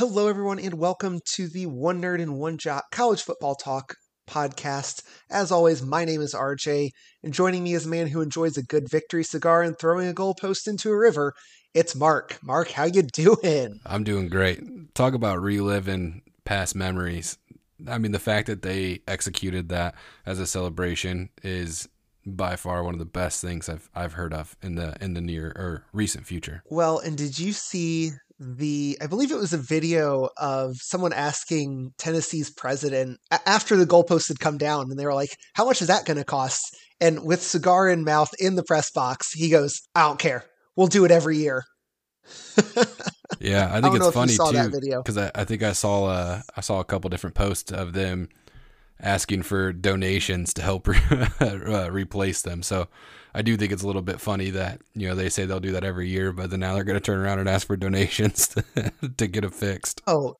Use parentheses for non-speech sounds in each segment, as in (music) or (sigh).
Hello, everyone, and welcome to the One Nerd and One Jock College Football Talk podcast. As always, my name is RJ, and joining me is a man who enjoys a good victory cigar and throwing a goalpost into a river. It's Mark. Mark, how you doing? I'm doing great. Talk about reliving past memories. I mean, the fact that they executed that as a celebration is by far one of the best things I've I've heard of in the in the near or recent future. Well, and did you see the I believe it was a video of someone asking Tennessee's president after the goalpost had come down and they were like, "How much is that going to cost?" And with cigar in mouth in the press box, he goes, "I don't care. We'll do it every year." yeah, I (laughs) think I it's funny too because I, I think I saw uh, I saw a couple different posts of them asking for donations to help (laughs) uh, replace them. So I do think it's a little bit funny that you know they say they'll do that every year, but then now they're going to turn around and ask for donations (laughs) to, to get it fixed. Oh,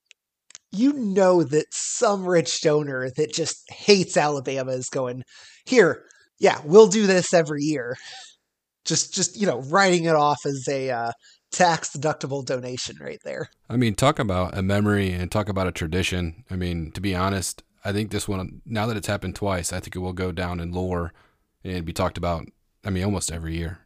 you know that some rich donor that just hates Alabama is going here. Yeah, we'll do this every year. Just, just you know, writing it off as a uh, tax deductible donation right there. I mean, talk about a memory and talk about a tradition. I mean, to be honest, I think this one, now that it's happened twice, I think it will go down in lore and be talked about. I mean, almost every year.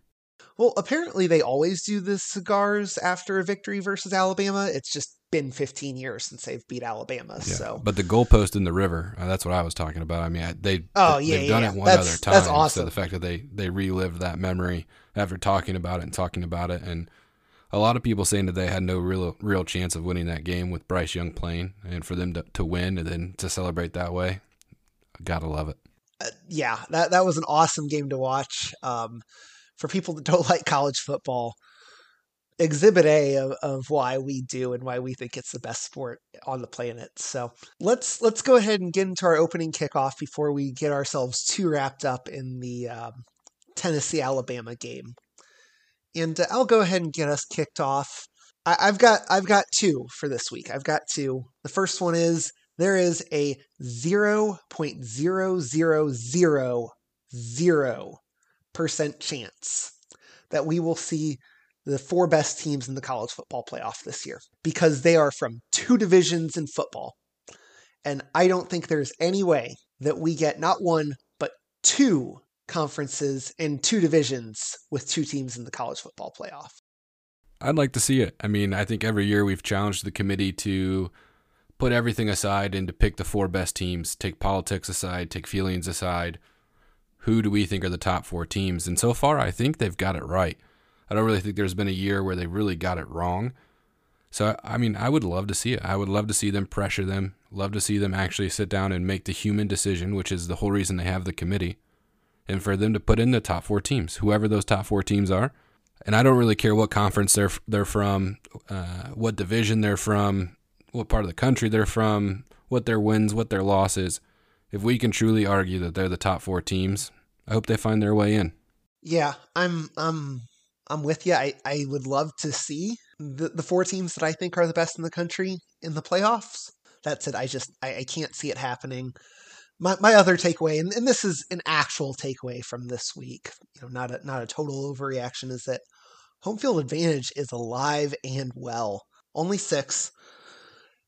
Well, apparently they always do the cigars after a victory versus Alabama. It's just been 15 years since they've beat Alabama. Yeah, so, but the goalpost in the river, uh, that's what I was talking about. I mean, they oh yeah, they've yeah, done yeah. it one that's, other time. That's awesome. So the fact that they they relived that memory after talking about it and talking about it, and a lot of people saying that they had no real real chance of winning that game with Bryce Young playing, and for them to, to win and then to celebrate that way, gotta love it. Uh, yeah, that that was an awesome game to watch. Um, for people that don't (laughs) like college football, exhibit A of, of why we do and why we think it's the best sport on the planet. So let's let's go ahead and get into our opening kickoff before we get ourselves too wrapped up in the um, Tennessee Alabama game. And uh, I'll go ahead and get us kicked off. I, I've got I've got two for this week. I've got two. The first one is there is a 0.0000% chance that we will see the four best teams in the college football playoff this year because they are from two divisions in football. And I don't think there's any way that we get not one, but two conferences in two divisions with two teams in the college football playoff. I'd like to see it. I mean, I think every year we've challenged the committee to put everything aside and to pick the four best teams, take politics aside, take feelings aside. Who do we think are the top four teams? And so far, I think they've got it right. I don't really think there's been a year where they really got it wrong. So, I mean, I would love to see it. I would love to see them pressure them, love to see them actually sit down and make the human decision, which is the whole reason they have the committee, and for them to put in the top four teams, whoever those top four teams are. And I don't really care what conference they're they're from, uh, what division they're from, what part of the country they're from, what their wins, what their losses. If we can truly argue that they're the top four teams, I hope they find their way in. Yeah, I'm I'm I'm with you. I, I would love to see the, the four teams that I think are the best in the country in the playoffs. That said, I just I, I can't see it happening. My my other takeaway, and, and this is an actual takeaway from this week, you know, not a not a total overreaction, is that home field advantage is alive and well. Only six.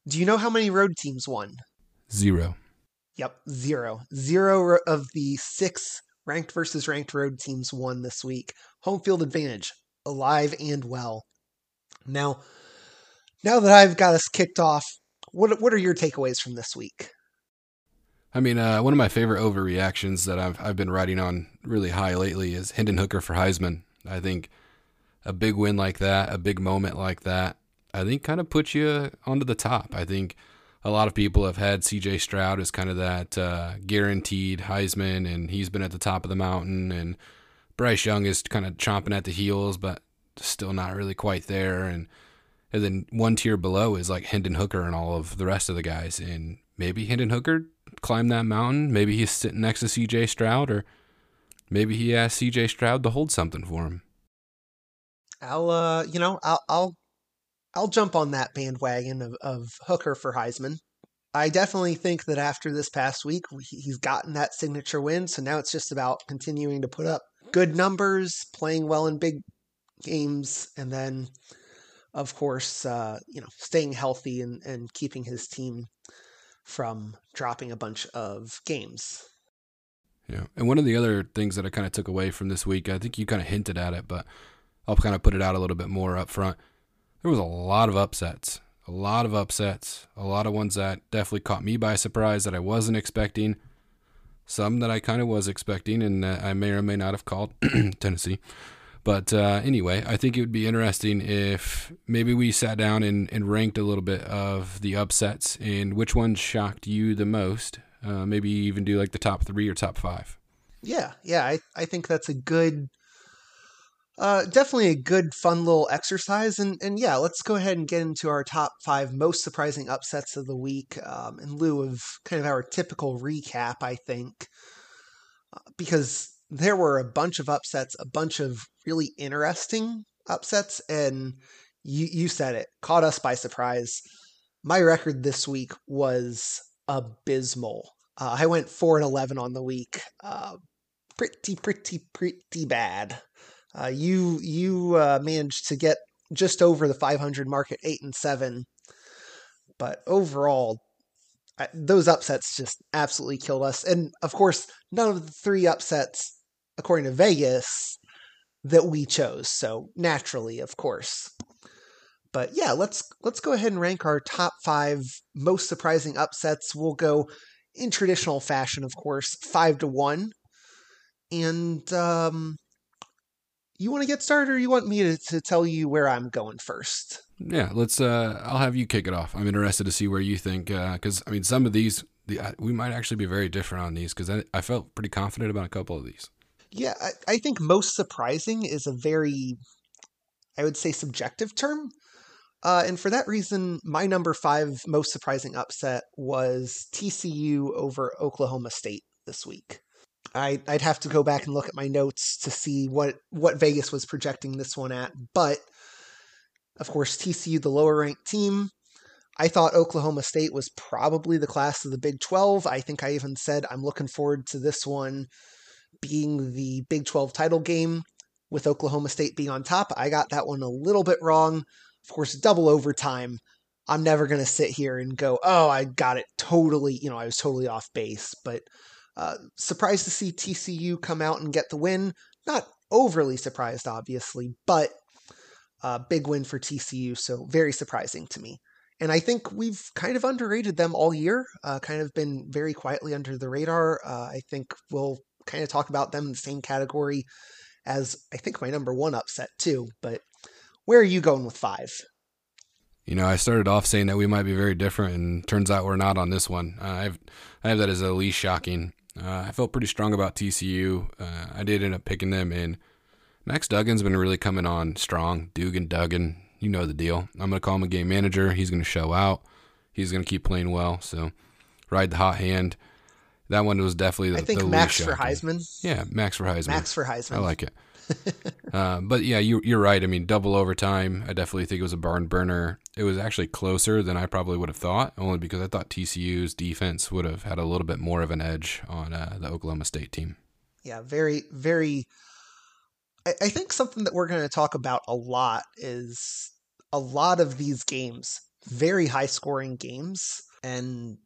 Do you know how many road teams won? Zero. Yep, zero. Zero of the six ranked versus ranked road teams won this week. Home field advantage, alive and well. Now, now that I've got us kicked off, what what are your takeaways from this week? I mean, uh, one of my favorite overreactions that I've I've been riding on really high lately is Hendon Hooker for Heisman. I think a big win like that, a big moment like that, I think kind of puts you onto the top. I think a lot of people have had CJ Stroud as kind of that uh, guaranteed Heisman, and he's been at the top of the mountain. And Bryce Young is kind of chomping at the heels, but still not really quite there. And and then one tier below is like Hendon Hooker and all of the rest of the guys. And maybe Hendon Hooker climbed that mountain. Maybe he's sitting next to CJ Stroud, or maybe he asked CJ Stroud to hold something for him. I'll, uh, you know, I'll, I'll I'll jump on that bandwagon of, of Hooker for Heisman. I definitely think that after this past week, he's gotten that signature win. So now it's just about continuing to put up good numbers, playing well in big games, and then of course, uh, you know, staying healthy and, and keeping his team from dropping a bunch of games. Yeah. And one of the other things that I kind of took away from this week, I think you kind of hinted at it, but I'll kind of put it out a little bit more up front. There was a lot of upsets, a lot of upsets, a lot of ones that definitely caught me by surprise that I wasn't expecting, some that I kind of was expecting, and I may or may not have called (clears throat) Tennessee. But uh, anyway, I think it would be interesting if maybe we sat down and, and ranked a little bit of the upsets and which ones shocked you the most. Uh, maybe even do like the top three or top five. Yeah, yeah, I, I think that's a good, uh, definitely a good, fun little exercise. And, and yeah, let's go ahead and get into our top five most surprising upsets of the week um, in lieu of kind of our typical recap, I think. Uh, because there were a bunch of upsets, a bunch of really interesting upsets, and you you said it, caught us by surprise. My record this week was abysmal. Uh, I went four and eleven on the week. Uh, pretty, pretty, pretty bad. Uh, you you uh, managed to get just over the 500 mark at eight and seven, but overall, those upsets just absolutely killed us. And of course, none of the three upsets according to Vegas, that we chose. So naturally, of course. But yeah, let's let's go ahead and rank our top five most surprising upsets. We'll go in traditional fashion, of course, five to one. And um, you want to get started, or you want me to, to tell you where I'm going first? Yeah, let's. Uh, I'll have you kick it off. I'm interested to see where you think, because uh, I mean, some of these, the, we might actually be very different on these, because I, I felt pretty confident about a couple of these. Yeah, I, I think most surprising is a very, I would say, subjective term. Uh, and for that reason, my number five most surprising upset was TCU over Oklahoma State this week. I, would have to go back and look at my notes to see what, what Vegas was projecting this one at. But of course, TCU, the lower ranked team. I thought Oklahoma State was probably the class of the Big 12. I think I even said I'm looking forward to this one being the Big 12 title game with Oklahoma State being on top. I got that one a little bit wrong. Of course, double overtime. I'm never going to sit here and go, oh, I got it totally, you know, I was totally off base. But uh, surprised to see TCU come out and get the win. Not overly surprised, obviously, but uh, big win for TCU. So very surprising to me. And I think we've kind of underrated them all year, uh, kind of been very quietly under the radar. Uh, I think we'll kind of talk about them in the same category as I think my number one upset too. But where are you going with five? You know, I started off saying that we might be very different, and turns out we're not on this one. Uh, I've I have that as the least shocking. Uh, I felt pretty strong about TCU. Uh, I did end up picking them, and Max Duggan's been really coming on strong. Dugan Duggan, you know the deal. I'm gonna call him a game manager. He's gonna show out. He's gonna keep playing well. So ride the hot hand. That one was definitely the. I think the Max for Heisman. Yeah, Max for Heisman. Max for Heisman. I like it. (laughs) uh, but yeah, you, you're right. I mean, double overtime. I definitely think it was a barn burner. It was actually closer than I probably would have thought, only because I thought TCU's defense would have had a little bit more of an edge on uh, the Oklahoma State team. Yeah, very, very. I, I think something that we're going to talk about a lot is a lot of these games, very high scoring games, and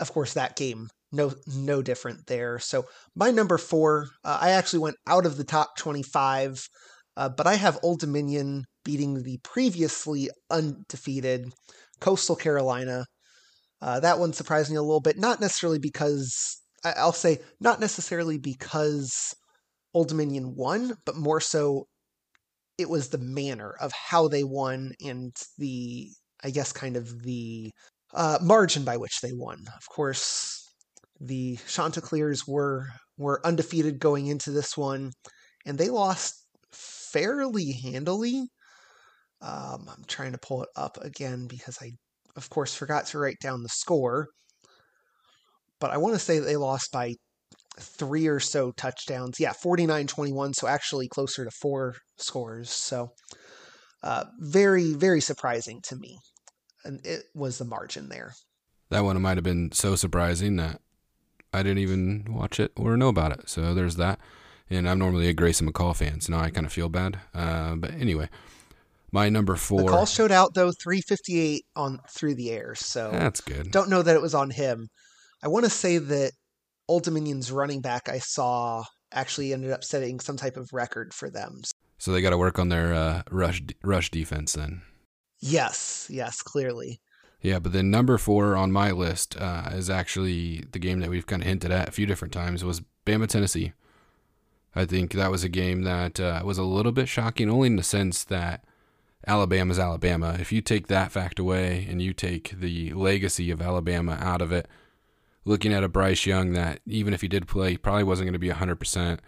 of course that game no no different there. So my number four, uh, I actually went out of the top 25, uh, but I have Old Dominion beating the previously undefeated Coastal Carolina. Uh, that one surprised me a little bit, not necessarily because I'll say not necessarily because Old Dominion won, but more so it was the manner of how they won and the I guess kind of the uh, margin by which they won. Of course, the Chanticleers were were undefeated going into this one, and they lost fairly handily. Um, I'm trying to pull it up again because I, of course, forgot to write down the score. But I want to say that they lost by three or so touchdowns. Yeah, 49 21, so actually closer to four scores. So uh, very, very surprising to me. And it was the margin there. That one might have been so surprising that I didn't even watch it or know about it. So there's that. And I'm normally a Grayson McCall fan, so now I kind of feel bad. Uh, but anyway, My number four. McCall showed out though 358 on through the air, so That's good. don't know that it was on him. I want to say that Old Dominion's running back I saw actually ended up setting some type of record for them. So they got to work on their uh, rush rush defense then. Yes, yes, clearly. Yeah, but then number four on my list uh, is actually the game that we've kind of hinted at a few different times was Bama Tennessee. I think that was a game that uh, was a little bit shocking, only in the sense that Alabama's Alabama. If you take that fact away and you take the legacy of Alabama out of it, looking at a Bryce Young that even if he did play, he probably wasn't going to be 100%.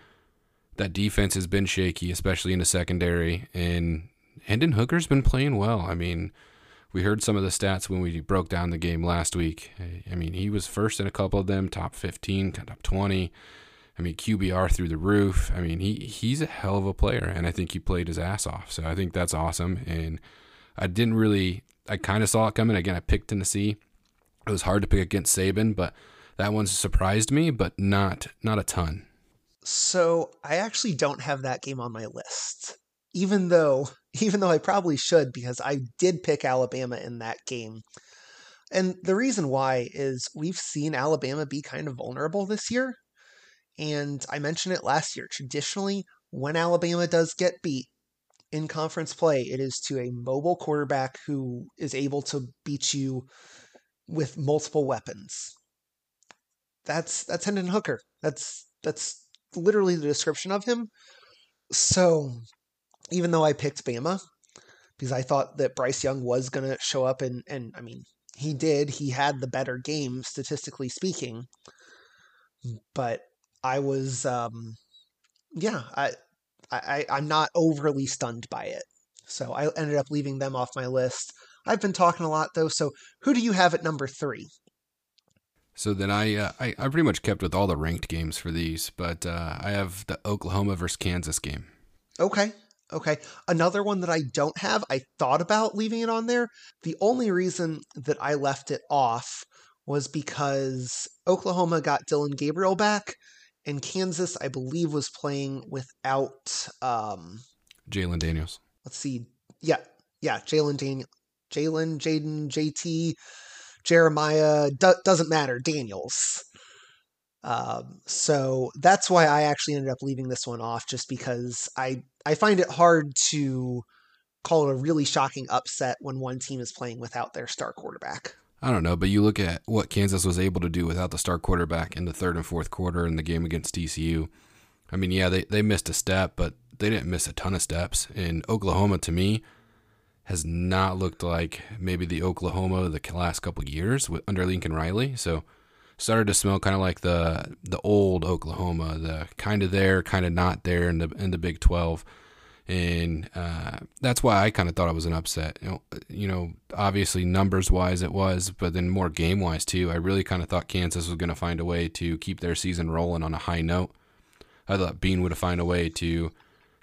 That defense has been shaky, especially in the secondary, and Hendon Hooker's been playing well. I mean, we heard some of the stats when we broke down the game last week. I mean, he was first in a couple of them, top 15, top 20. I mean, QBR through the roof. I mean, he he's a hell of a player, and I think he played his ass off. So I think that's awesome. And I didn't really, I kind of saw it coming. Again, I picked Tennessee. It was hard to pick against Saban, but that one surprised me, but not not a ton. So I actually don't have that game on my list, even though even though I probably should because I did pick Alabama in that game. And the reason why is we've seen Alabama be kind of vulnerable this year. And I mentioned it last year. Traditionally, when Alabama does get beat in conference play, it is to a mobile quarterback who is able to beat you with multiple weapons. That's that's Hendon Hooker. That's that's literally the description of him. So even though I picked Bama because I thought that Bryce Young was going to show up and and I mean he did. He had the better game statistically speaking. But I was um yeah, I I I'm not overly stunned by it. So I ended up leaving them off my list. I've been talking a lot though, so who do you have at number 3? So then I, uh, I I pretty much kept with all the ranked games for these, but uh, I have the Oklahoma versus Kansas game. Okay. Okay. Another one that I don't have, I thought about leaving it on there. The only reason that I left it off was because Oklahoma got Dillon Gabriel back, and Kansas, I believe, was playing without um, Jalon Daniels. Let's see. Yeah. Yeah. Jalen Daniel. Jalen, Jaden, JT, Jeremiah, do- doesn't matter. Daniels. Um, so that's why I actually ended up leaving this one off, just because I I find it hard to call it a really shocking upset when one team is playing without their star quarterback. I don't know, but you look at what Kansas was able to do without the star quarterback in the third and fourth quarter in the game against TCU. I mean, yeah, they, they missed a step, but they didn't miss a ton of steps. And Oklahoma, to me, has not looked like maybe the Oklahoma the last couple years with, under Lincoln Riley. So started to smell kind of like the the old Oklahoma, the kind of there, kind of not there in the in the Big Twelve, and uh, that's why I kind of thought it was an upset. You know, you know, obviously numbers wise it was, but then more game wise too. I really kind of thought Kansas was going to find a way to keep their season rolling on a high note. I thought Bean would have find a way to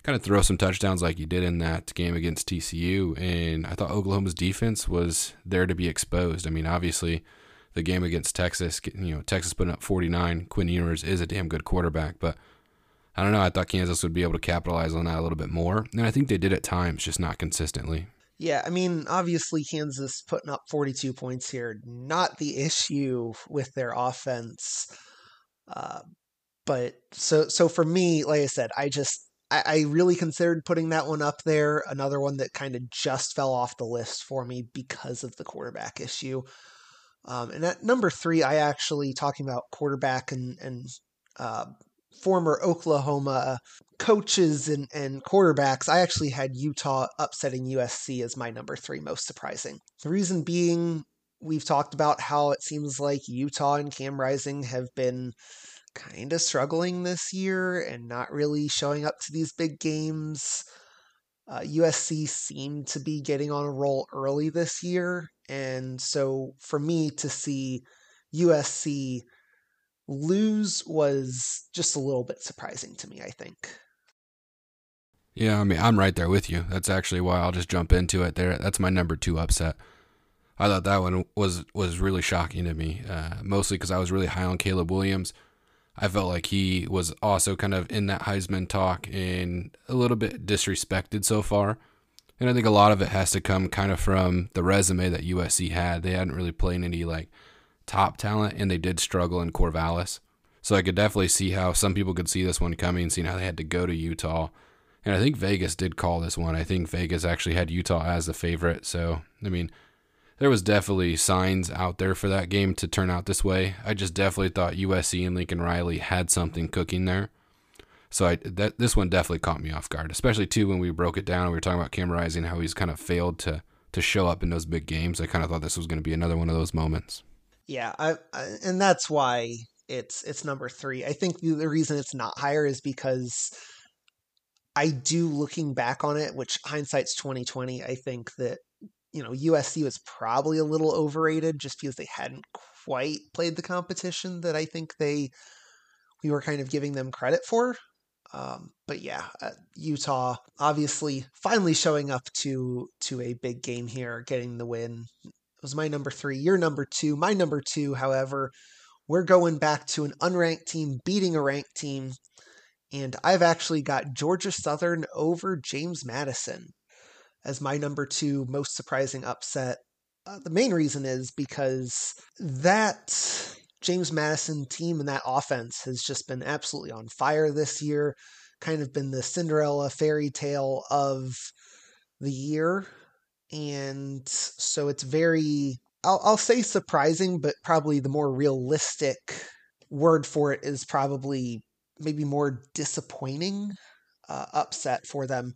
kind of throw some touchdowns like he did in that game against TCU, and I thought Oklahoma's defense was there to be exposed. I mean, obviously the game against Texas, you know, Texas putting up 49. Quinn Ewers is a damn good quarterback, but I don't know. I thought Kansas would be able to capitalize on that a little bit more, and I think they did at times, just not consistently. Yeah, I mean, obviously Kansas putting up 42 points here, not the issue with their offense. Uh, but so so for me, like I said, I just I, I really considered putting that one up there. Another one that kind of just fell off the list for me because of the quarterback issue. Um, and at number three, I actually talking about quarterback and and uh, former Oklahoma coaches and, and quarterbacks. I actually had Utah upsetting USC as my number three most surprising. The reason being, we've talked about how it seems like Utah and Cam Rising have been kind of struggling this year and not really showing up to these big games. Uh, USC seemed to be getting on a roll early this year, and so for me to see USC lose was just a little bit surprising to me, I think. Yeah, I mean, I'm right there with you. That's actually why I'll just jump into it there. That's my number two upset. I thought that one was was really shocking to me, uh, mostly because I was really high on Caleb Williams. I felt like he was also kind of in that Heisman talk and a little bit disrespected so far. And I think a lot of it has to come kind of from the resume that USC had. They hadn't really played any like top talent, and they did struggle in Corvallis. So I could definitely see how some people could see this one coming, seeing how they had to go to Utah. And I think Vegas did call this one. I think Vegas actually had Utah as the favorite. So, I mean, there was definitely signs out there for that game to turn out this way. I just definitely thought USC and Lincoln Riley had something cooking there. So I that this one definitely caught me off guard, especially too when we broke it down. And we were talking about Cam Rising, how he's kind of failed to to show up in those big games. I kind of thought this was going to be another one of those moments. Yeah, I, I, and that's why it's it's number three. I think the, the reason it's not higher is because I do looking back on it, which hindsight's twenty twenty. I think that you know USC was probably a little overrated just because they hadn't quite played the competition that I think they we were kind of giving them credit for. Um, but yeah, uh, Utah obviously finally showing up to to a big game here, getting the win. It was my number three. Your number two. My number two, however, we're going back to an unranked team beating a ranked team, and I've actually got Georgia Southern over James Madison as my number two most surprising upset. Uh, the main reason is because that James Madison team and that offense has just been absolutely on fire this year. Kind of been the Cinderella fairy tale of the year. And so it's very, I'll, I'll say surprising, but probably the more realistic word for it is probably maybe more disappointing uh, upset for them,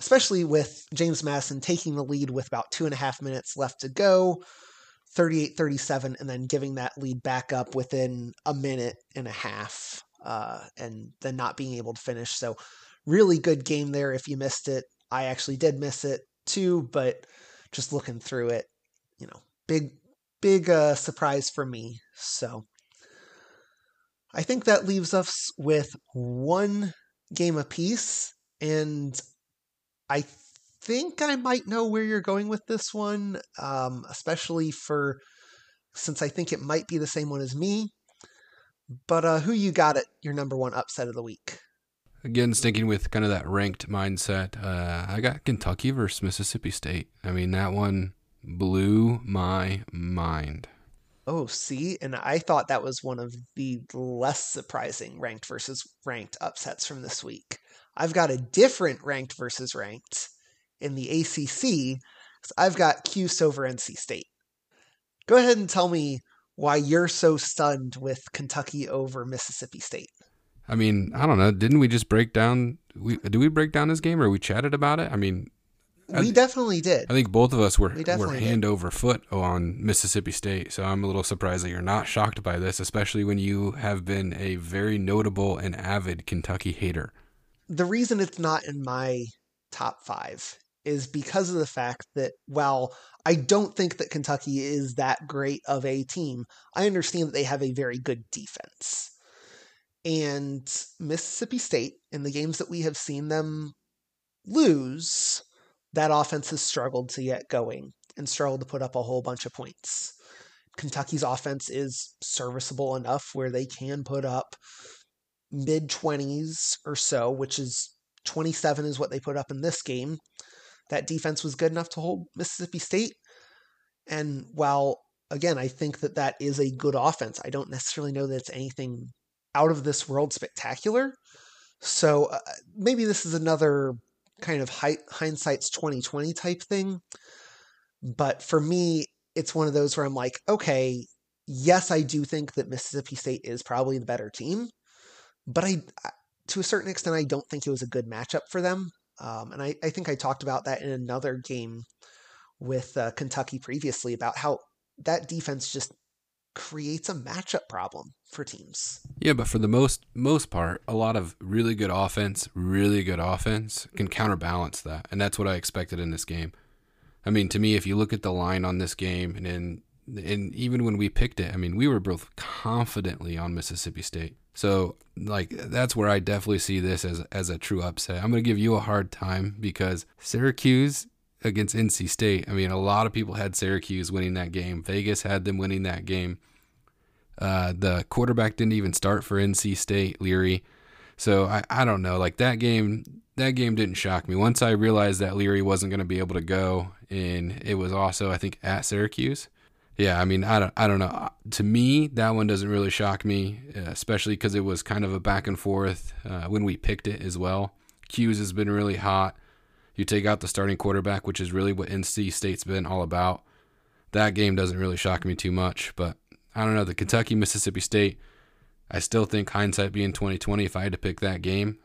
especially with James Madison taking the lead with about two and a half minutes left to go 38 37 and then giving that lead back up within a minute and a half uh, and then not being able to finish. So, really good game there if you missed it. I actually did miss it too, but just looking through it, you know, big, big uh, surprise for me. So, I think that leaves us with one game apiece, and I think I might know where you're going with this one, um, especially for since I think it might be the same one as me. But uh, who you got at your number one upset of the week? Again, sticking with kind of that ranked mindset, uh, I got Kentucky versus Mississippi State. I mean, that one blew my mind. Oh, see, and I thought that was one of the less surprising ranked versus ranked upsets from this week. I've got a different ranked versus ranked in the ACC, I've got Cuse over NC State. Go ahead and tell me why you're so stunned with Kentucky over Mississippi State. I mean, I don't know. Didn't we just break down? We did we break down this game, or we chatted about it? I mean, we I, definitely did. I think both of us were were hand did. over foot on Mississippi State. So I'm a little surprised that you're not shocked by this, especially when you have been a very notable and avid Kentucky hater. The reason it's not in my top five is because of the fact that while I don't think that Kentucky is that great of a team, I understand that they have a very good defense. And Mississippi State, in the games that we have seen them lose, that offense has struggled to get going and struggled to put up a whole bunch of points. Kentucky's offense is serviceable enough where they can put up mid 20s or so, which is 27 is what they put up in this game that defense was good enough to hold Mississippi State. And while, again, I think that that is a good offense, I don't necessarily know that it's anything out of this world spectacular. So uh, maybe this is another kind of hindsight's 2020 type thing. But for me, it's one of those where I'm like, okay, yes, I do think that Mississippi State is probably the better team, but I, to a certain extent, I don't think it was a good matchup for them. Um, and I, I think I talked about that in another game with uh, Kentucky previously about how that defense just creates a matchup problem for teams. Yeah, but for the most most part, a lot of really good offense, really good offense can counterbalance that, and that's what I expected in this game. I mean, to me, if you look at the line on this game, and in, and even when we picked it, I mean, we were both confidently on Mississippi State. So like that's where I definitely see this as as a true upset. I'm going to give you a hard time because Syracuse against NC State. I mean, a lot of people had Syracuse winning that game. Vegas had them winning that game. Uh, the quarterback didn't even start for NC State, Leary. So I, I don't know. Like that game, that game didn't shock me. Once I realized that Leary wasn't going to be able to go, and it was also I think at Syracuse. Yeah, I mean, I don't, I don't know. To me, that one doesn't really shock me, especially because it was kind of a back and forth uh, when we picked it as well. Cuse has been really hot. You take out the starting quarterback, which is really what NC State's been all about. That game doesn't really shock me too much, but I don't know. The Kentucky Mississippi State, I still think hindsight being 2020, if I had to pick that game,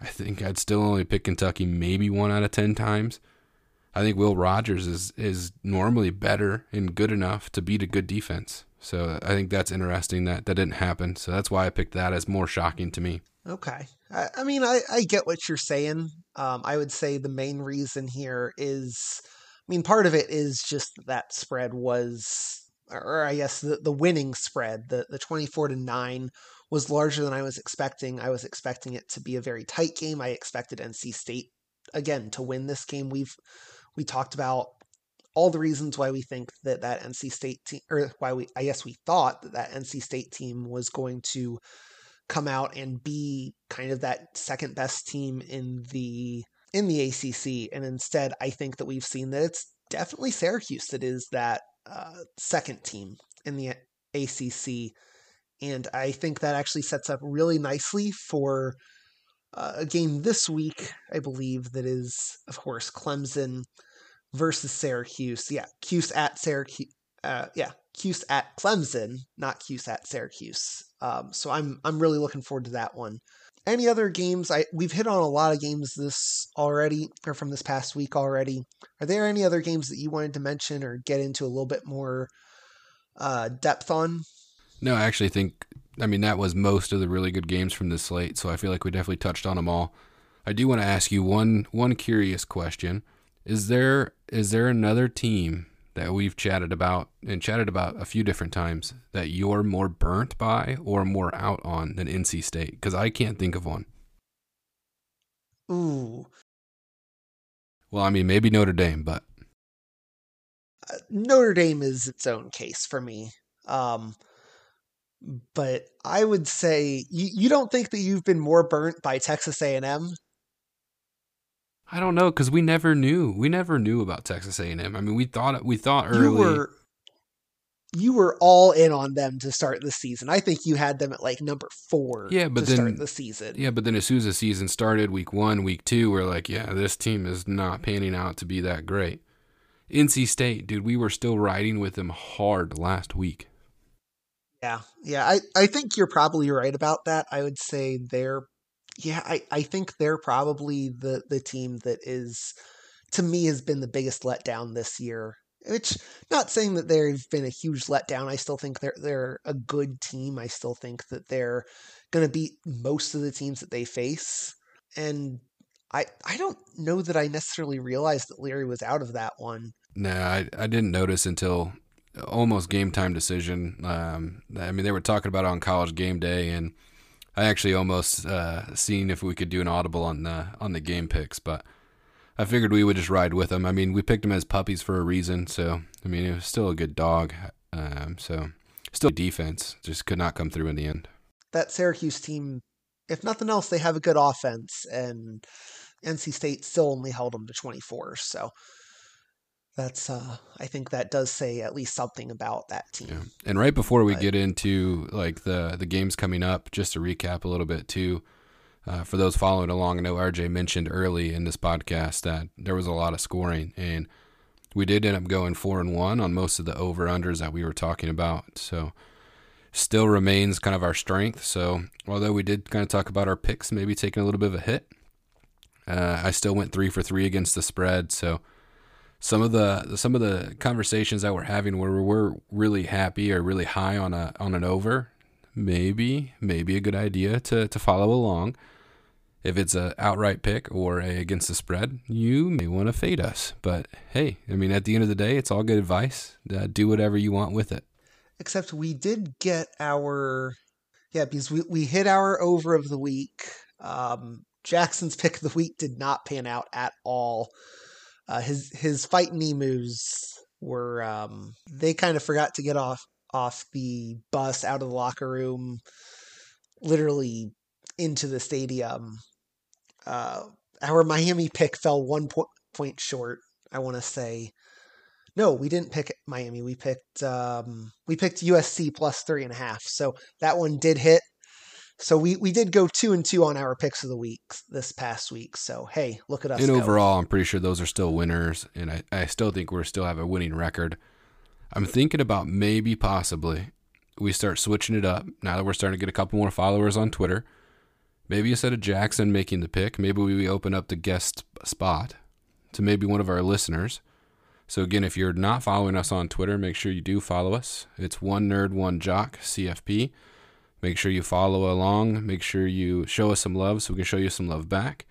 I think I'd still only pick Kentucky maybe one out of 10 times. I think Will Rogers is is normally better and good enough to beat a good defense. So I think that's interesting that that didn't happen. So that's why I picked that as more shocking to me. Okay. I, I mean, I, I get what you're saying. Um, I would say the main reason here is, I mean, part of it is just that spread was, or I guess the, the winning spread, the, the 24 to 9 was larger than I was expecting. I was expecting it to be a very tight game. I expected NC State again to win this game. We've we talked about all the reasons why we think that that NC State team, or why we I guess we thought that that NC State team was going to come out and be kind of that second best team in the in the ACC, and instead I think that we've seen that it's definitely Syracuse that is that uh, second team in the ACC and I think that actually sets up really nicely for uh, a game this week, I believe, that is, of course, Clemson versus Syracuse. Yeah, Cuse at Syracuse. Uh, yeah, Cuse at Clemson, not Cuse at Syracuse. Um, so I'm I'm really looking forward to that one. Any other games? I we've hit on a lot of games this already, or from this past week already. Are there any other games that you wanted to mention or get into a little bit more uh, depth on? No, I actually think I mean that was most of the really good games from this slate, so I feel like we definitely touched on them all. I do want to ask you one one curious question. Is there is there another team that we've chatted about and chatted about a few different times that you're more burnt by or more out on than NC State? Because I can't think of one. Ooh. Well, I mean, maybe Notre Dame, but uh, Notre Dame is its own case for me. Um, but I would say you, you don't think that you've been more burnt by Texas A&M? I don't know because we never knew. We never knew about Texas A&M. I mean, we thought we thought early. You were you were all in on them to start the season. I think you had them at like number four. Yeah, but then start the season. Yeah, but then as soon as the season started, week one, week two, we're like, yeah, this team is not panning out to be that great. NC State, dude, we were still riding with them hard last week. Yeah, yeah, I, I think you're probably right about that. I would say they're, yeah, I, I think they're probably the the team that is, to me, has been the biggest letdown this year. Which, not saying that they've been a huge letdown. I still think they're they're a good team. I still think that they're going to beat most of the teams that they face. And I I don't know that I necessarily realized that Leary was out of that one. No, I I didn't notice until almost game time decision. Um, I mean, they were talking about it on college game day, and I actually almost uh, seen if we could do an audible on the on the game picks, but I figured we would just ride with them. I mean, we picked them as puppies for a reason, so I mean, it was still a good dog. Um, so still defense, just could not come through in the end. That Syracuse team, if nothing else, they have a good offense, and NC State still only held them to 24. So that's uh I think that does say at least something about that team. Yeah. And right before we but, get into like the the games coming up, just to recap a little bit too, uh, for those following along, I know RJ mentioned early in this podcast that there was a lot of scoring, and we did end up going four and one on most of the over unders that we were talking about. So still remains kind of our strength. So although we did kind of talk about our picks, maybe taking a little bit of a hit, uh, I still went three for three against the spread. So some of the some of the conversations that we're having where we're really happy or really high on a on an over, maybe maybe a good idea to to follow along. If it's a outright pick or a against the spread, you may want to fade us. But hey, I mean, at the end of the day, it's all good advice. Uh, do whatever you want with it. Except we did get our yeah because we we hit our over of the week. Um, Jackson's pick of the week did not pan out at all. Uh, his his fighting emus were um, they kind of forgot to get off off the bus out of the locker room, literally into the stadium. Uh, our Miami pick fell one po- point short. I want to say, no, we didn't pick Miami. We picked um, we picked USC plus three and a half. So that one did hit. So we we did go two and two on our picks of the week this past week. So hey, look at us. And go. overall, I'm pretty sure those are still winners, and I, I still think we're still have a winning record. I'm thinking about maybe possibly we start switching it up now that we're starting to get a couple more followers on Twitter. Maybe instead of Jackson making the pick, maybe we open up the guest spot to maybe one of our listeners. So again, if you're not following us on Twitter, make sure you do follow us. It's one nerd, one jock, CFP. Make sure you follow along. Make sure you show us some love so we can show you some love back.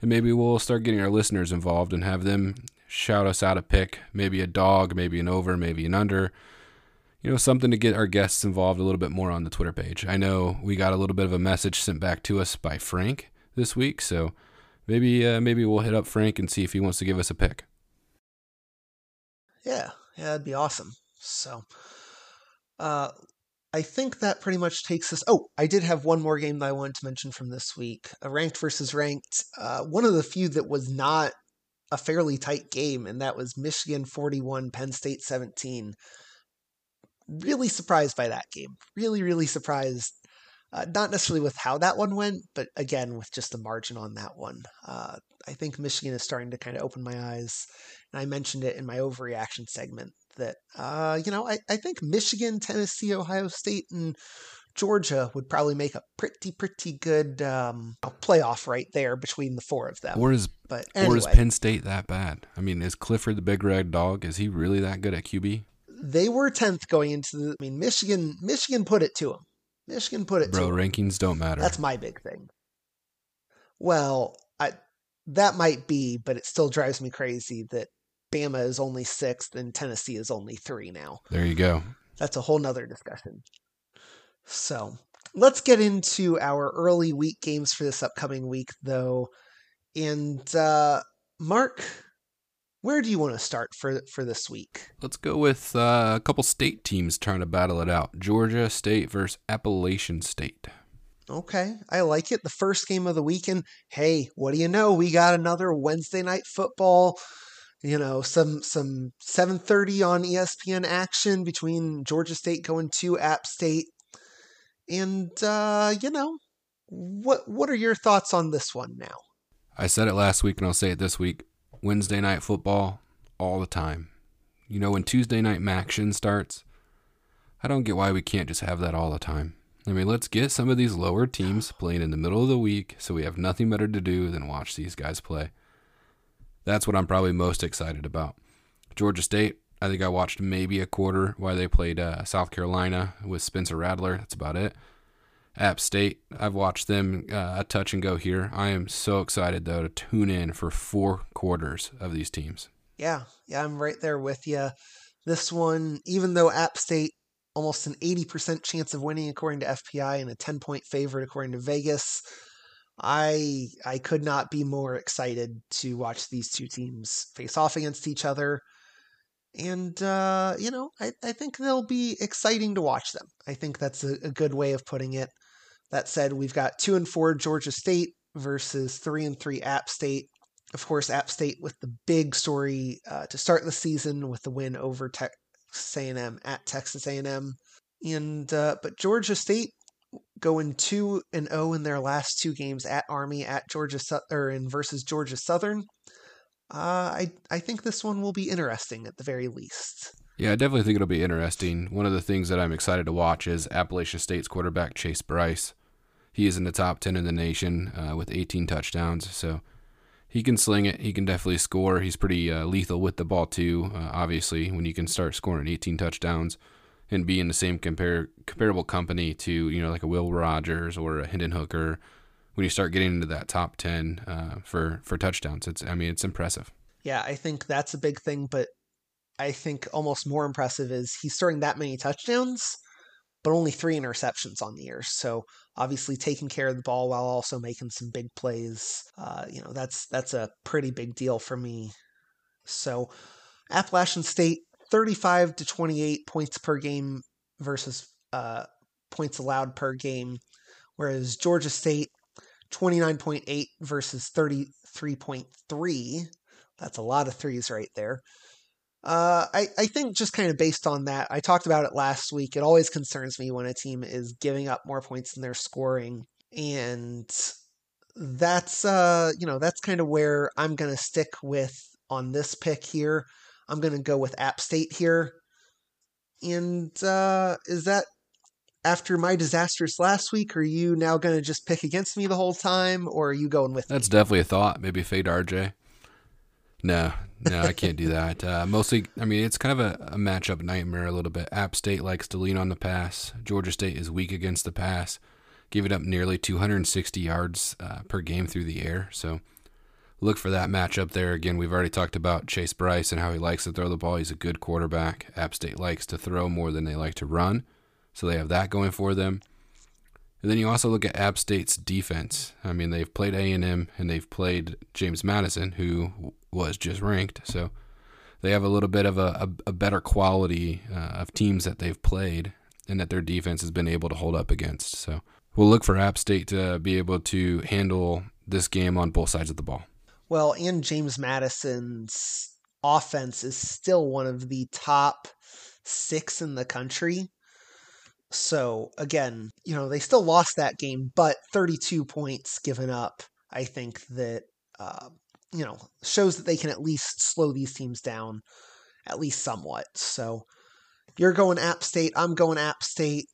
And maybe we'll start getting our listeners involved and have them shout us out a pick, maybe a dog, maybe an over, maybe an under. You know, something to get our guests involved a little bit more on the Twitter page. I know we got a little bit of a message sent back to us by Frank this week, so maybe uh, maybe we'll hit up Frank and see if he wants to give us a pick. Yeah, yeah, that'd be awesome. So, uh, I think that pretty much takes us. Oh, I did have one more game that I wanted to mention from this week: a ranked versus ranked. Uh, one of the few that was not a fairly tight game, and that was Michigan 41, Penn State 17. Really surprised by that game. Really, really surprised. Uh, not necessarily with how that one went, but again, with just the margin on that one. Uh, I think Michigan is starting to kind of open my eyes. And I mentioned it in my overreaction segment that, uh, you know, I, I think Michigan, Tennessee, Ohio State, and Georgia would probably make a pretty, pretty good um, playoff right there between the four of them. Or is, but or is Penn State that bad? I mean, is Clifford the big red dog? Is he really that good at QB? they were 10th going into the. I mean, Michigan, Michigan put it to them. Michigan put it Bro, to rankings don't matter. That's my big thing. Well, I that might be, but it still drives me crazy that Bama is only sixth and Tennessee is only three now. there you go. That's a whole nother discussion. So let's get into our early week games for this upcoming week, though. And uh, Mark, where do you want to start for for this week? Let's go with uh, a couple state teams trying to battle it out. Georgia State versus Appalachian State. Okay, I like it. The first game of the weekend. Hey, what do you know? We got another Wednesday night football. You know, some some 7:30 on ESPN action between Georgia State going to App State. And uh, you know, what what are your thoughts on this one now? I said it last week and I'll say it this week. Wednesday night football all the time. You know, when Tuesday night action starts, I don't get why we can't just have that all the time. I mean, let's get some of these lower teams playing in the middle of the week so we have nothing better to do than watch these guys play. That's what I'm probably most excited about. Georgia State, I think I watched maybe a quarter while they played uh, South Carolina with Spencer Rattler. That's about it. App State, I've watched them uh, a touch and go here. I am so excited though to tune in for four quarters of these teams. Yeah, yeah, I'm right there with you. This one, even though App State almost an 80% chance of winning according to FPI and a 10 point favorite according to Vegas, I I could not be more excited to watch these two teams face off against each other. And uh, you know, I, I think they'll be exciting to watch them. I think that's a, a good way of putting it. That said, we've got two and four Georgia State versus three and three App State of course, App State with the big story uh, to start the season with the win over Texas A&M at Texas A&M, and uh, but Georgia State going two and zero in their last two games at Army, at Georgia or in versus Georgia Southern. Uh, I I think this one will be interesting at the very least. Yeah, I definitely think it'll be interesting. One of the things that I'm excited to watch is Appalachian State's quarterback Chase Brice. He is in the top 10 in the nation uh, with 18 touchdowns, so he can sling it. He can definitely score. He's pretty uh, lethal with the ball too. Uh, obviously, when you can start scoring 18 touchdowns and be in the same compare comparable company to you know like a Will Rogers or a Hendon Hooker, when you start getting into that top 10 uh, for for touchdowns, it's I mean it's impressive. Yeah, I think that's a big thing, but I think almost more impressive is he's throwing that many touchdowns, but only three interceptions on the year. So obviously taking care of the ball while also making some big plays. Uh, you know, that's that's a pretty big deal for me. So Appalachian State 35 to 28 points per game versus uh, points allowed per game, whereas Georgia State 29.8 versus 33.3. That's a lot of threes right there. Uh, I, I think just kind of based on that, I talked about it last week. It always concerns me when a team is giving up more points than they're scoring. And that's, uh, you know, that's kind of where I'm going to stick with on this pick here. I'm going to go with App State here. And uh, is that after my disasters last week? Are you now going to just pick against me the whole time, or are you going with That's me? definitely a thought. Maybe fade RJ. No, no, I can't do that. Uh, mostly, I mean, it's kind of a, a matchup nightmare a little bit. App State likes to lean on the pass. Georgia State is weak against the pass, giving up nearly 260 yards uh, per game through the air. So look for that matchup there. Again, we've already talked about Chase Brice and how he likes to throw the ball. He's a good quarterback. App State likes to throw more than they like to run. So they have that going for them. And then you also look at App State's defense. I mean, they've played A&M and they've played James Madison, who was just ranked. So they have a little bit of a, a, a better quality uh, of teams that they've played and that their defense has been able to hold up against. So we'll look for App State to be able to handle this game on both sides of the ball. Well, and James Madison's offense is still one of the top six in the country. So again, you know, they still lost that game, but 32 points given up, I think that, uh, you know, shows that they can at least slow these teams down at least somewhat. So you're going App State, I'm going App State.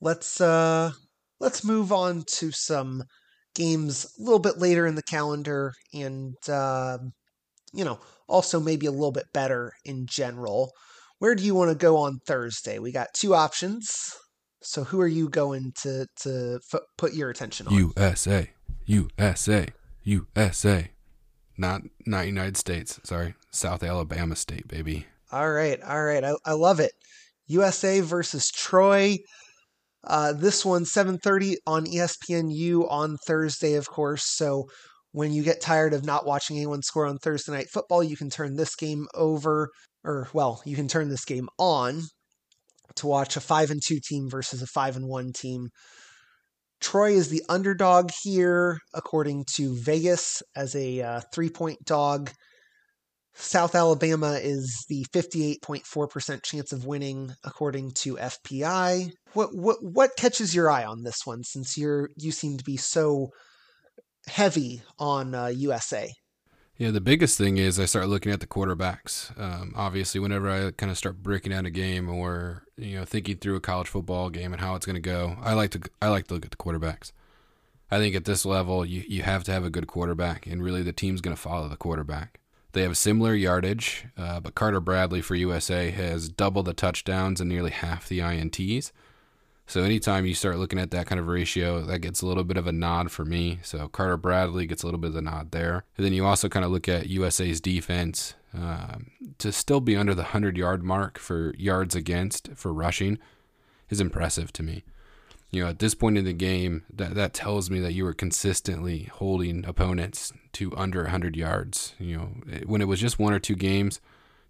Let's uh let's move on to some games a little bit later in the calendar and uh, you know, also maybe a little bit better in general. Where do you want to go on Thursday? We got two options. So who are you going to to f- put your attention on? USA, USA, USA. Not not United States. Sorry, South Alabama State, baby. All right, all right. I, I love it. USA versus Troy. Uh, this one 7:30 on ESPNU on Thursday, of course. So when you get tired of not watching anyone score on Thursday night football, you can turn this game over, or well, you can turn this game on to watch a five and two team versus a five and one team. Troy is the underdog here, according to Vegas, as a uh, three point dog. South Alabama is the 58.4% chance of winning according to FPI. What what what catches your eye on this one since you're you seem to be so heavy on uh, USA? Yeah, the biggest thing is I start looking at the quarterbacks. Um, obviously, whenever I kind of start breaking down a game or you know thinking through a college football game and how it's going to go, I like to I like to look at the quarterbacks. I think at this level, you you have to have a good quarterback, and really the team's going to follow the quarterback. They have similar yardage, uh, but Carter Bradley for USA has double the touchdowns and nearly half the INTs. So anytime you start looking at that kind of ratio, that gets a little bit of a nod for me. So Carter Bradley gets a little bit of a nod there. And then you also kind of look at USA's defense um, to still be under the 100 yard mark for yards against for rushing is impressive to me. You know, at this point in the game, that, that tells me that you were consistently holding opponents to under 100 yards. You know, when it was just one or two games,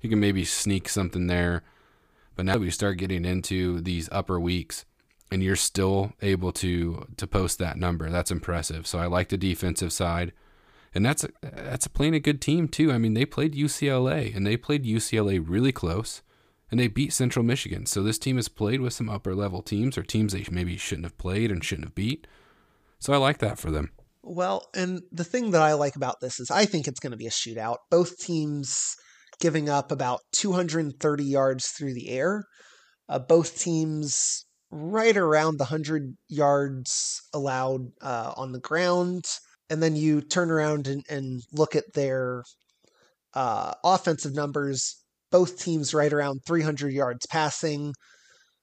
you can maybe sneak something there. But now we start getting into these upper weeks, and you're still able to to post that number. That's impressive. So I like the defensive side, and that's that's a playing a good team too. I mean, they played UCLA, and they played UCLA really close, and they beat Central Michigan. So this team has played with some upper level teams or teams they maybe shouldn't have played and shouldn't have beat. So I like that for them. Well, and the thing that I like about this is I think it's going to be a shootout. Both teams giving up about 230 yards through the air. Uh, both teams right around the 100 yards allowed uh, on the ground. And then you turn around and, and look at their uh, offensive numbers. Both teams right around 300 yards passing.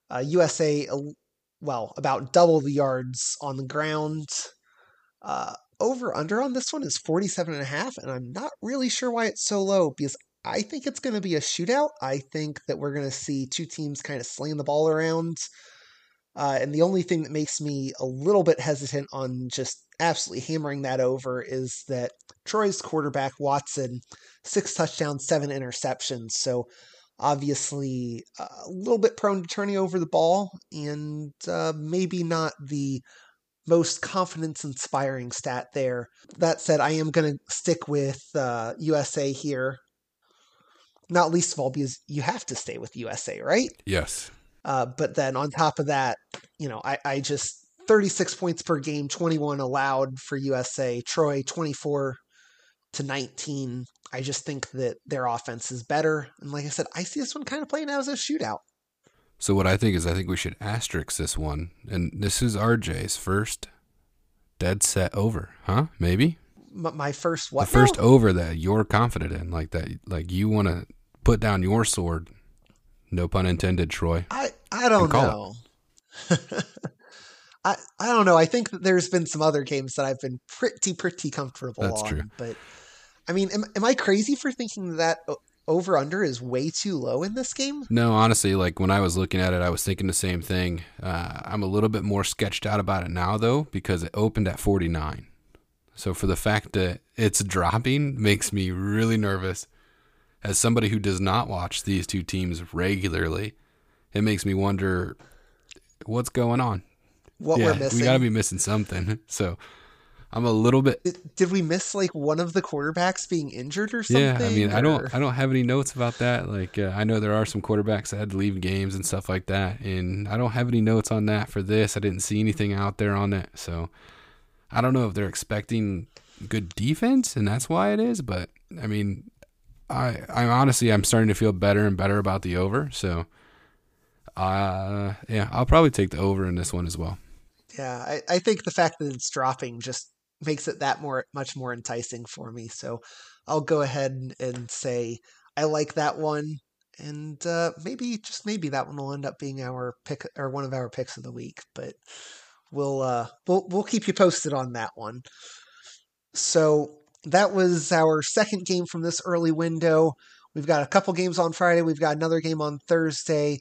Uh, USA, well, about double the yards on the ground. Uh, over under on this one is 47 and a half and i'm not really sure why it's so low because i think it's going to be a shootout i think that we're going to see two teams kind of slaying the ball around uh, and the only thing that makes me a little bit hesitant on just absolutely hammering that over is that troy's quarterback watson six touchdowns seven interceptions so obviously a little bit prone to turning over the ball and uh, maybe not the most confidence inspiring stat there. That said, I am going to stick with uh, USA here. Not least of all because you have to stay with USA, right? Yes. Uh, but then on top of that, you know, I, I just 36 points per game, 21 allowed for USA. Troy 24 to 19. I just think that their offense is better. And like I said, I see this one kind of playing out as a shootout. So what I think is I think we should asterisk this one. And this is RJ's first dead set over, huh? Maybe? M- my first what? The first now? over that you're confident in, like that like you want to put down your sword. No pun intended, Troy. I I don't know. (laughs) I I don't know. I think that there's been some other games that I've been pretty pretty comfortable That's on, true. but I mean, am, am I crazy for thinking that over under is way too low in this game? No, honestly, like when I was looking at it, I was thinking the same thing. Uh, I'm a little bit more sketched out about it now, though, because it opened at 49. So for the fact that it's dropping makes me really nervous. As somebody who does not watch these two teams regularly, it makes me wonder what's going on. What yeah, we're missing? we got to be missing something. (laughs) So I'm a little bit Did- Did we miss like one of the quarterbacks being injured or something? Yeah, I mean, I don't, I don't have any notes about that. Like, uh, I know there are some quarterbacks that had to leave games and stuff like that, and I don't have any notes on that for this. I didn't see anything out there on it, so I don't know if they're expecting good defense, and that's why it is. But I mean, I, I honestly, I'm starting to feel better and better about the over. So, uh, yeah, I'll probably take the over in this one as well. Yeah, I, I think the fact that it's dropping just makes it that more much more enticing for me. So I'll go ahead and, say I like that one, and uh, maybe just maybe that one will end up being our pick or one of our picks of the week. But we'll uh, we'll we'll keep you posted on that one. So that was our second game from this early window. We've got a couple games on Friday. We've got another game on Thursday.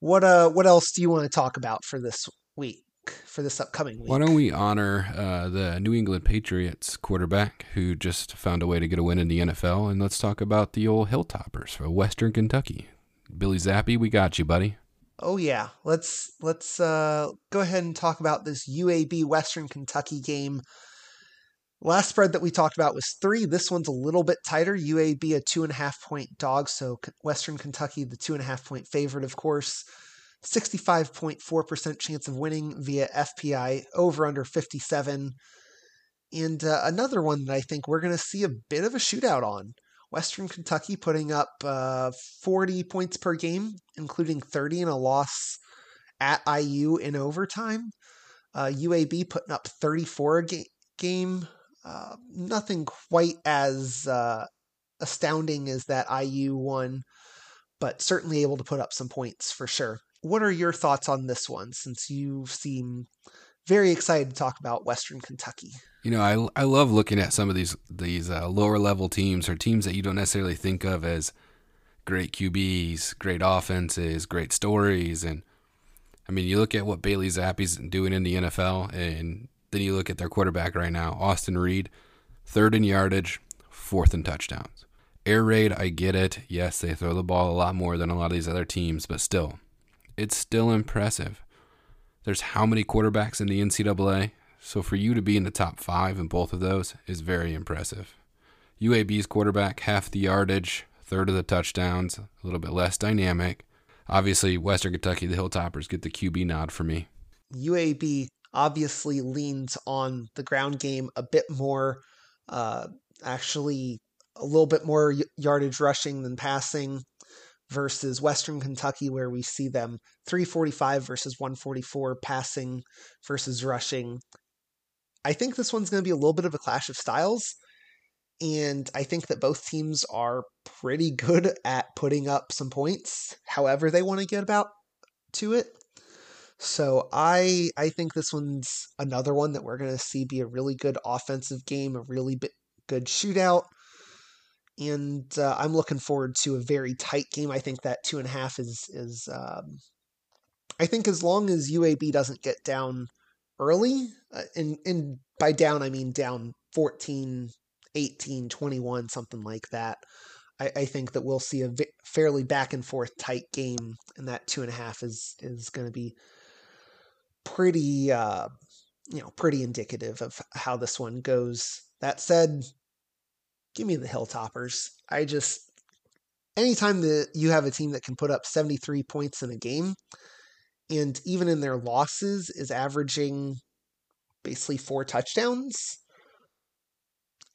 What uh what else do you want to talk about for this week? For this upcoming week? Why don't we honor uh, the New England Patriots quarterback who just found a way to get a win in the NFL, and let's talk about the old Hilltoppers from Western Kentucky. Bailey Zappe, we got you, buddy. Oh yeah, let's let's uh, go ahead and talk about this UAB Western Kentucky game. Last spread that we talked about was three. This one's a little bit tighter. UAB a two and a half point dog, so Western Kentucky the two and a half point favorite, of course. Sixty-five point four percent chance of winning via FPI over under fifty-seven, and uh, another one that I think we're going to see a bit of a shootout on. Western Kentucky putting up uh, 40 points per game, including 30 in a loss at IU in overtime. Uh, UAB putting up 34 a ga- game. Uh, nothing quite as uh, astounding as that IU one, but certainly able to put up some points for sure. What are your thoughts on this one since you seem very excited to talk about Western Kentucky? You know, I, I love looking at some of these these uh, lower level teams or teams that you don't necessarily think of as great QBs, great offenses, great stories, and I mean, you look at what Bailey Zappe's doing in the NFL, and then you look at their quarterback right now, Austin Reed, third in yardage, fourth in touchdowns. Air raid, I get it. Yes, they throw the ball a lot more than a lot of these other teams, but still, it's still impressive. There's how many quarterbacks in the NCAA? So for you to be in the top five in both of those is very impressive. UAB's quarterback, half the yardage, third of the touchdowns, a little bit less dynamic. Obviously, Western Kentucky, the Hilltoppers, get the QB nod for me. UAB obviously leans on the ground game a bit more, uh, actually a little bit more yardage rushing than passing versus Western Kentucky, where we see them 345 versus 144 passing versus rushing. I think this one's going to be a little bit of a clash of styles. And I think that both teams are pretty good at putting up some points, however they want to get about to it. So I I think this one's another one that we're going to see be a really good offensive game, a really good shootout, and uh, I'm looking forward to a very tight game. I think that two and a half is is um, I think as long as UAB doesn't get down early, uh, and and by down I mean down 14, 18, 21, something like that. I, I think that we'll see a fairly back and forth tight game, and that two and a half is is going to be pretty uh, you know, pretty indicative of how this one goes. That said, give me the Hilltoppers. I just anytime that you have a team that can put up 73 points in a game and even in their losses is averaging basically four touchdowns,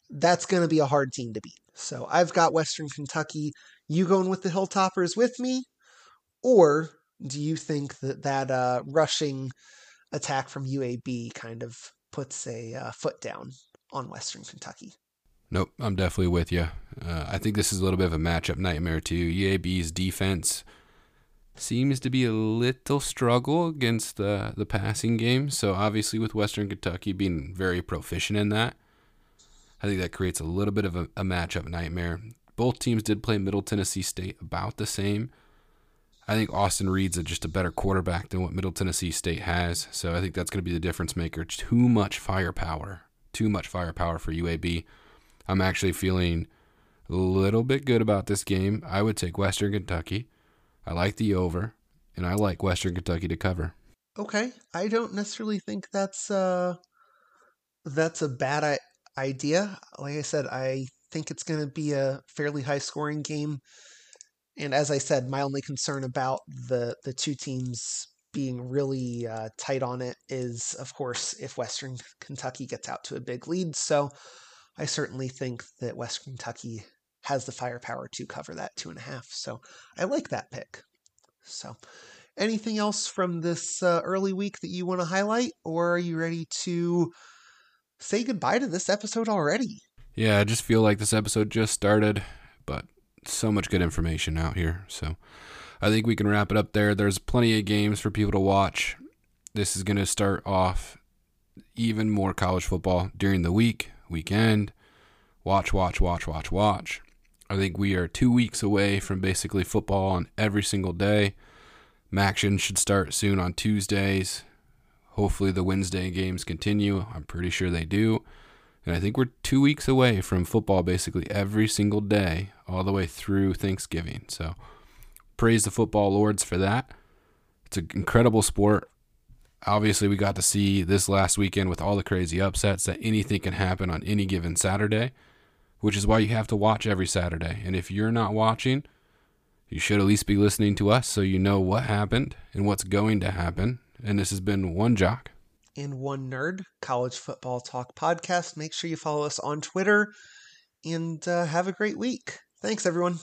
that's going to be a hard team to beat. So I've got Western Kentucky. You going with the Hilltoppers with me? Or do you think that that uh, rushing attack from UAB kind of puts a uh, foot down on Western Kentucky? Nope, I'm definitely with you. Uh, I think this is a little bit of a matchup nightmare too. UAB's defense seems to be a little struggle against the the passing game. So obviously, with Western Kentucky being very proficient in that, I think that creates a little bit of a, a matchup nightmare. Both teams did play Middle Tennessee State about the same. I think Austin Reed's just a better quarterback than what Middle Tennessee State has. So I think that's going to be the difference maker. Too much firepower. Too much firepower for UAB. I'm actually feeling a little bit good about this game. I would take Western Kentucky. I like the over, and I like Western Kentucky to cover. Okay, I don't necessarily think that's uh that's a bad idea. Like I said, I think it's going to be a fairly high scoring game. And as I said, my only concern about the the two teams being really uh, tight on it is, of course, if Western Kentucky gets out to a big lead. So I certainly think that West Kentucky has the firepower to cover that two and a half. So I like that pick. So, anything else from this uh, early week that you want to highlight, or are you ready to say goodbye to this episode already? Yeah, I just feel like this episode just started, but so much good information out here. So I think we can wrap it up there. There's plenty of games for people to watch. This is going to start off even more college football during the week weekend. Watch, watch, watch, watch, watch. I think we are two weeks away from basically football on every single day. MACtion should start soon on Tuesdays. Hopefully, the Wednesday games continue. I'm pretty sure they do. And I think we're two weeks away from football basically every single day, all the way through Thanksgiving. So, praise the football lords for that. It's an incredible sport obviously we got to see this last weekend with all the crazy upsets that anything can happen on any given Saturday, which is why you have to watch every Saturday. And if you're not watching, you should at least be listening to us so you know what happened and what's going to happen. And this has been one jock and one nerd college football talk podcast. Make sure you follow us on Twitter and uh, have a great week. Thanks, everyone.